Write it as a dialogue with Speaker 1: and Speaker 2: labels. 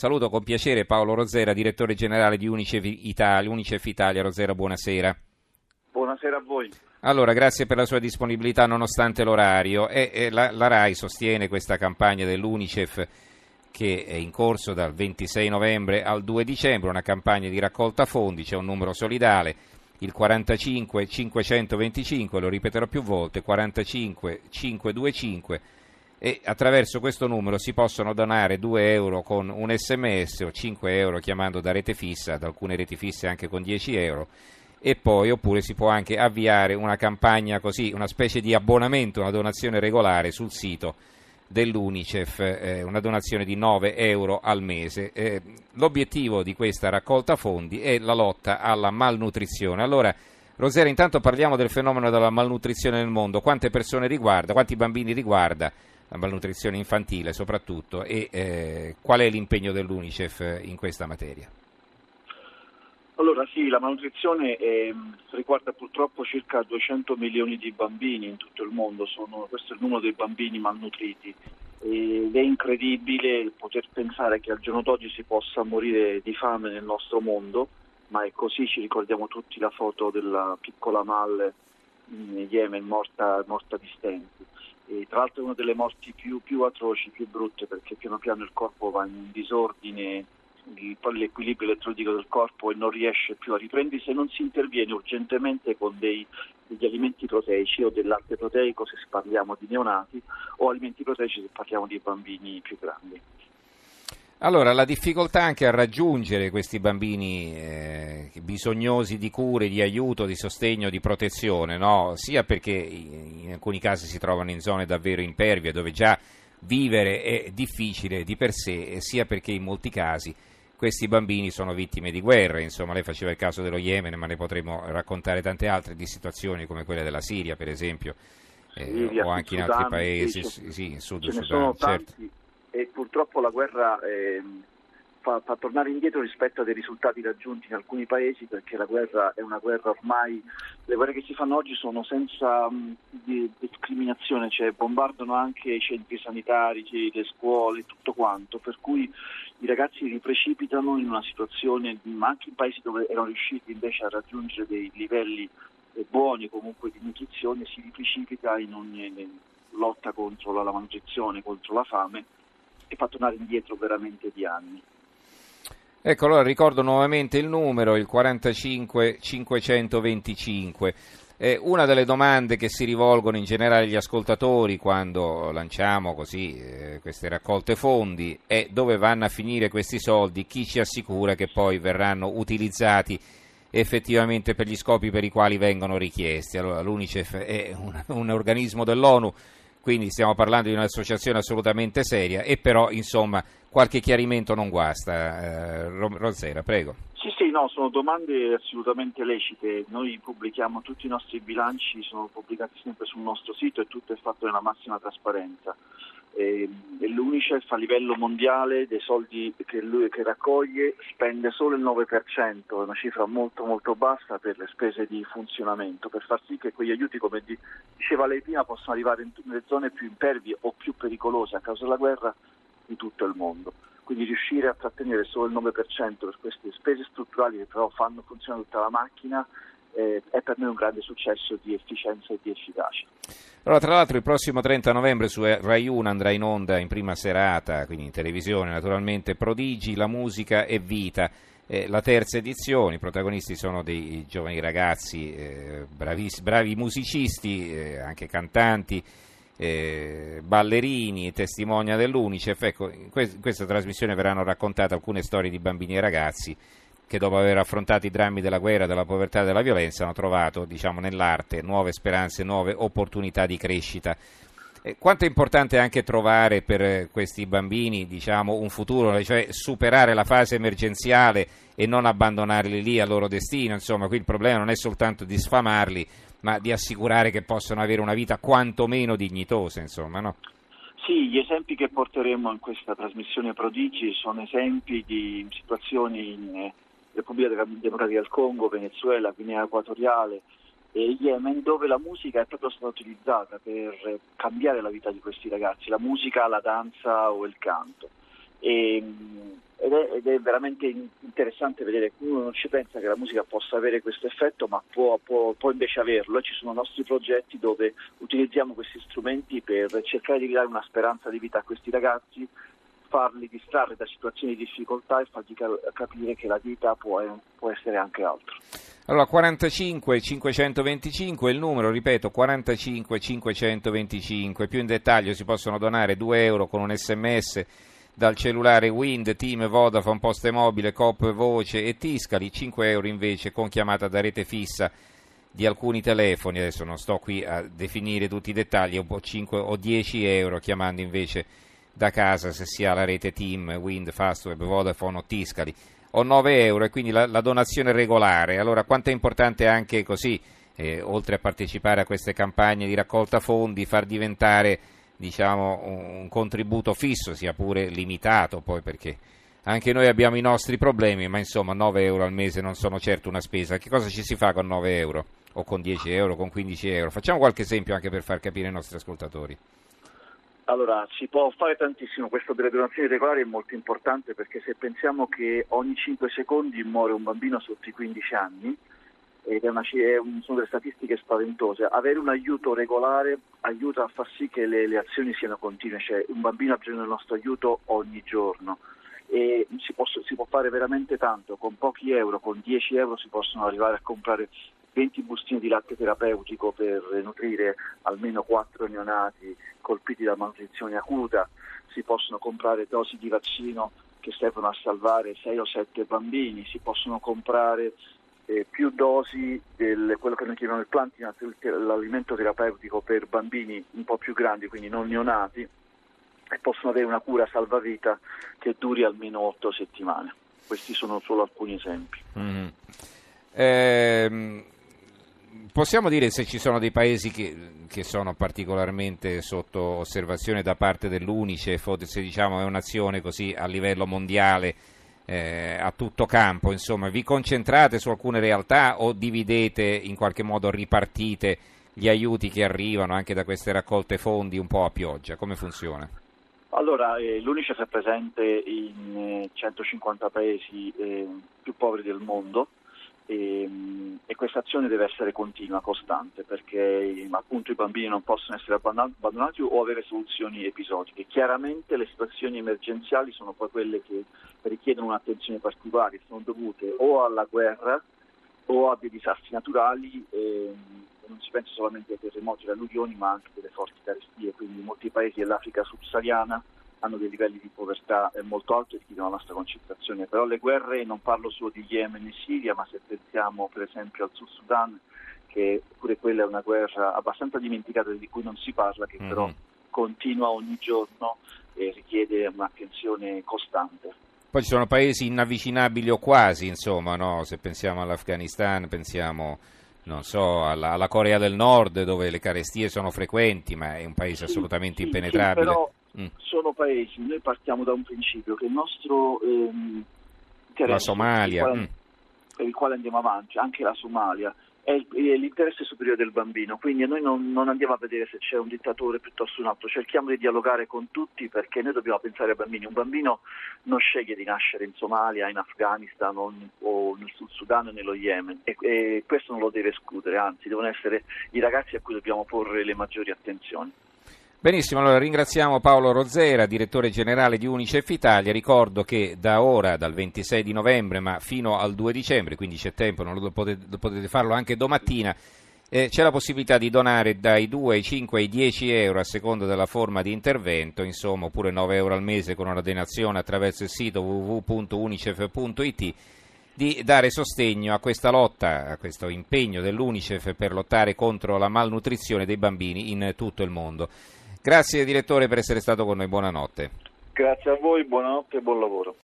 Speaker 1: Saluto con piacere Paolo Rosera, direttore generale di Unicef Italia. Unicef Italia. Rosera, buonasera.
Speaker 2: Buonasera a voi.
Speaker 1: Allora, grazie per la sua disponibilità nonostante l'orario. E, e la, la, RAI sostiene questa campagna dell'Unicef che è in corso dal 26 novembre al 2 dicembre, una campagna di raccolta fondi, c'è un numero solidale, il 45 525, lo ripeterò più volte, 45 525 e attraverso questo numero si possono donare 2 euro con un sms o 5 euro chiamando da rete fissa, da alcune reti fisse anche con 10 euro e poi oppure si può anche avviare una campagna così, una specie di abbonamento, una donazione regolare sul sito dell'Unicef, eh, una donazione di 9 euro al mese. Eh, l'obiettivo di questa raccolta fondi è la lotta alla malnutrizione. Allora, Rosera, intanto parliamo del fenomeno della malnutrizione nel mondo. Quante persone riguarda, quanti bambini riguarda la malnutrizione infantile soprattutto e eh, qual è l'impegno dell'Unicef in questa materia?
Speaker 2: Allora sì, la malnutrizione eh, riguarda purtroppo circa 200 milioni di bambini in tutto il mondo, Sono, questo è il numero dei bambini malnutriti ed è incredibile poter pensare che al giorno d'oggi si possa morire di fame nel nostro mondo, ma è così, ci ricordiamo tutti la foto della piccola Mal in Yemen morta, morta di stenti. E tra l'altro è una delle morti più, più atroci, più brutte perché piano piano il corpo va in disordine l'equilibrio elettrodico del corpo e non riesce più a riprendersi se non si interviene urgentemente con dei, degli alimenti proteici o dell'arte proteico se parliamo di neonati o alimenti proteici se parliamo di bambini più grandi.
Speaker 1: Allora, la difficoltà anche a raggiungere questi bambini eh, bisognosi di cure, di aiuto, di sostegno, di protezione, no? sia perché in alcuni casi si trovano in zone davvero impervie dove già vivere è difficile di per sé, sia perché in molti casi questi bambini sono vittime di guerre, insomma lei faceva il caso dello Yemen, ma ne potremmo raccontare tante altre di situazioni come quella della Siria per esempio, eh, Siria, o anche in altri paesi, sì, in Sud Sudan, certo.
Speaker 2: E purtroppo la guerra eh, fa, fa, tornare indietro rispetto a dei risultati raggiunti in alcuni paesi perché la guerra è una guerra ormai, le guerre che si fanno oggi sono senza um, di, discriminazione, cioè bombardano anche i centri sanitari, le scuole, tutto quanto, per cui i ragazzi si precipitano in una situazione, ma anche in paesi dove erano riusciti invece a raggiungere dei livelli eh, buoni comunque di nutrizione, si riprecipita in ogni lotta contro la malnutrizione, contro la fame e fa tornare indietro veramente di anni.
Speaker 1: Ecco, allora ricordo nuovamente il numero, il 45 525. Eh, una delle domande che si rivolgono in generale agli ascoltatori quando lanciamo così eh, queste raccolte fondi è dove vanno a finire questi soldi, chi ci assicura che poi verranno utilizzati effettivamente per gli scopi per i quali vengono richiesti. Allora, l'UNICEF è un, un organismo dell'ONU quindi stiamo parlando di un'associazione assolutamente seria e però insomma qualche chiarimento non guasta. Eh, Rosera, prego.
Speaker 2: Sì, sì, no, sono domande assolutamente lecite. Noi pubblichiamo tutti i nostri bilanci, sono pubblicati sempre sul nostro sito e tutto è fatto nella massima trasparenza. E, e L'Unicef a livello mondiale dei soldi che lui che raccoglie spende solo il 9%, è una cifra molto molto bassa per le spese di funzionamento, per far sì che quegli aiuti, come diceva lei prima, possano arrivare nelle zone più impervie o più pericolose a causa della guerra di tutto il mondo. Quindi riuscire a trattenere solo il 9% per queste spese strutturali che però fanno funzionare tutta la macchina eh, è per noi un grande successo di efficienza e di efficacia.
Speaker 1: Allora, tra l'altro il prossimo 30 novembre su Rai 1 andrà in onda in prima serata, quindi in televisione naturalmente, Prodigi, la musica e vita. Eh, la terza edizione, i protagonisti sono dei giovani ragazzi, eh, bravis, bravi musicisti, eh, anche cantanti, eh, ballerini, testimonia dell'Unicef. Ecco, in, que- in questa trasmissione verranno raccontate alcune storie di bambini e ragazzi che dopo aver affrontato i drammi della guerra, della povertà e della violenza hanno trovato diciamo, nell'arte nuove speranze, nuove opportunità di crescita. Eh, quanto è importante anche trovare per questi bambini diciamo, un futuro, cioè superare la fase emergenziale e non abbandonarli lì al loro destino, insomma qui il problema non è soltanto di sfamarli, ma di assicurare che possano avere una vita quantomeno dignitosa, insomma, no?
Speaker 2: Sì, gli esempi che porteremo in questa trasmissione Prodigi sono esempi di situazioni in Repubblica Democratica del Congo, Venezuela, Guinea Equatoriale e Yemen, dove la musica è proprio stata utilizzata per cambiare la vita di questi ragazzi, la musica, la danza o il canto. E, ed, è, ed, è, veramente interessante vedere che uno non ci pensa che la musica possa avere questo effetto, ma può, può, può invece averlo. Ci sono nostri progetti dove utilizziamo questi strumenti per cercare di dare una speranza di vita a questi ragazzi farli distrarre da situazioni di difficoltà e fargli capire che la vita può, può essere anche altro.
Speaker 1: Allora, 45 525 è il numero, ripeto, 45 525. Più in dettaglio si possono donare 2 euro con un sms dal cellulare Wind, Team, Vodafone, Poste Mobile, Coop, Voce e Tiscali, 5 euro invece con chiamata da rete fissa di alcuni telefoni, adesso non sto qui a definire tutti i dettagli, 5 o 10 euro chiamando invece da casa se si ha la rete Team, Wind, Fastweb, Vodafone o Tiscali o 9 euro e quindi la, la donazione regolare. Allora quanto è importante anche così, eh, oltre a partecipare a queste campagne di raccolta fondi, far diventare diciamo, un contributo fisso, sia pure limitato poi perché anche noi abbiamo i nostri problemi, ma insomma 9 euro al mese non sono certo una spesa. Che cosa ci si fa con 9 euro? O con 10 euro, con 15 euro? Facciamo qualche esempio anche per far capire ai nostri ascoltatori.
Speaker 2: Allora, si può fare tantissimo, questo delle donazioni regolari è molto importante perché se pensiamo che ogni 5 secondi muore un bambino sotto i 15 anni, ed è una, è un, sono delle statistiche spaventose, avere un aiuto regolare aiuta a far sì che le, le azioni siano continue, cioè un bambino ha bisogno del nostro aiuto ogni giorno. E si, posso, si, può fare veramente tanto, con pochi euro, con 10 euro si possono arrivare a comprare 20 bustine di latte terapeutico per nutrire almeno 4 neonati colpiti da malnutrizione acuta, si possono comprare dosi di vaccino che servono a salvare 6 o 7 bambini, si possono comprare eh, più dosi di quello che noi chiamiamo il planting, l'alimento terapeutico per bambini un po' più grandi, quindi non neonati, e possono avere una cura salvavita che duri almeno 8 settimane. Questi sono solo alcuni esempi.
Speaker 1: Mm-hmm. Eh, possiamo dire se ci sono dei paesi che, che, sono particolarmente sotto osservazione da parte dell'Unicef o se diciamo, è un'azione così a livello mondiale eh, a tutto campo, insomma, vi concentrate su alcune realtà o dividete in qualche modo ripartite gli aiuti che arrivano anche da queste raccolte fondi un po' a pioggia, come funziona?
Speaker 2: Allora, eh, l'Unicef è presente in eh, 150 paesi eh, più poveri del mondo e, ehm, e questa azione deve essere continua, costante, perché appunto i bambini non possono essere abbandonati o avere soluzioni episodiche. Chiaramente le situazioni emergenziali sono poi quelle che richiedono un'attenzione particolare, sono dovute o alla guerra o a dei disastri naturali. Eh, non si pensa solamente ai terremoti e alle alluvioni, ma anche delle forti carestie, quindi molti paesi dell'Africa subsahariana hanno dei livelli di povertà eh, molto alti e richiedono la nostra concentrazione. Però le guerre, non parlo solo di Yemen e Siria, ma se pensiamo per esempio al Sud Sudan, che pure quella è una guerra abbastanza dimenticata di cui non si parla, che mm-hmm. però continua ogni giorno e richiede un'attenzione costante.
Speaker 1: Poi ci sono paesi inavvicinabili o quasi, insomma, no? se pensiamo all'Afghanistan, pensiamo non so, alla, alla, Corea del Nord dove le carestie sono frequenti, ma è un paese sì, assolutamente
Speaker 2: sì,
Speaker 1: impenetrabile.
Speaker 2: Sì, però mm. sono paesi, noi partiamo da un principio che il nostro ehm,
Speaker 1: interesse, la Somalia,
Speaker 2: per il, quale, mm. per il quale andiamo avanti, anche la Somalia, è, l'interesse superiore del bambino, quindi noi non, non, andiamo a vedere se c'è un dittatore piuttosto un altro, cerchiamo di dialogare con tutti perché noi dobbiamo pensare ai bambini, un bambino non sceglie di nascere in Somalia, in Afghanistan o, o nel Sud Sudan o nello Yemen e, e questo non lo deve escludere, anzi devono essere i ragazzi a cui dobbiamo porre le maggiori attenzioni.
Speaker 1: Benissimo, allora ringraziamo Paolo Rozzera, direttore generale di Unicef Italia. Ricordo che da ora, dal 26 di novembre, ma fino al 2 dicembre, quindi c'è tempo, lo potete, potete farlo anche domattina, eh, c'è la possibilità di donare dai 2 ai 5 ai 10 euro a seconda della forma di intervento, insomma, oppure 9 euro al mese con una donazione attraverso il sito www.unicef.it di dare sostegno a questa lotta, a questo impegno dell'Unicef per lottare contro la malnutrizione dei bambini in tutto il mondo. Grazie direttore per essere stato con noi, buonanotte.
Speaker 2: Grazie a voi, buonanotte e buon lavoro.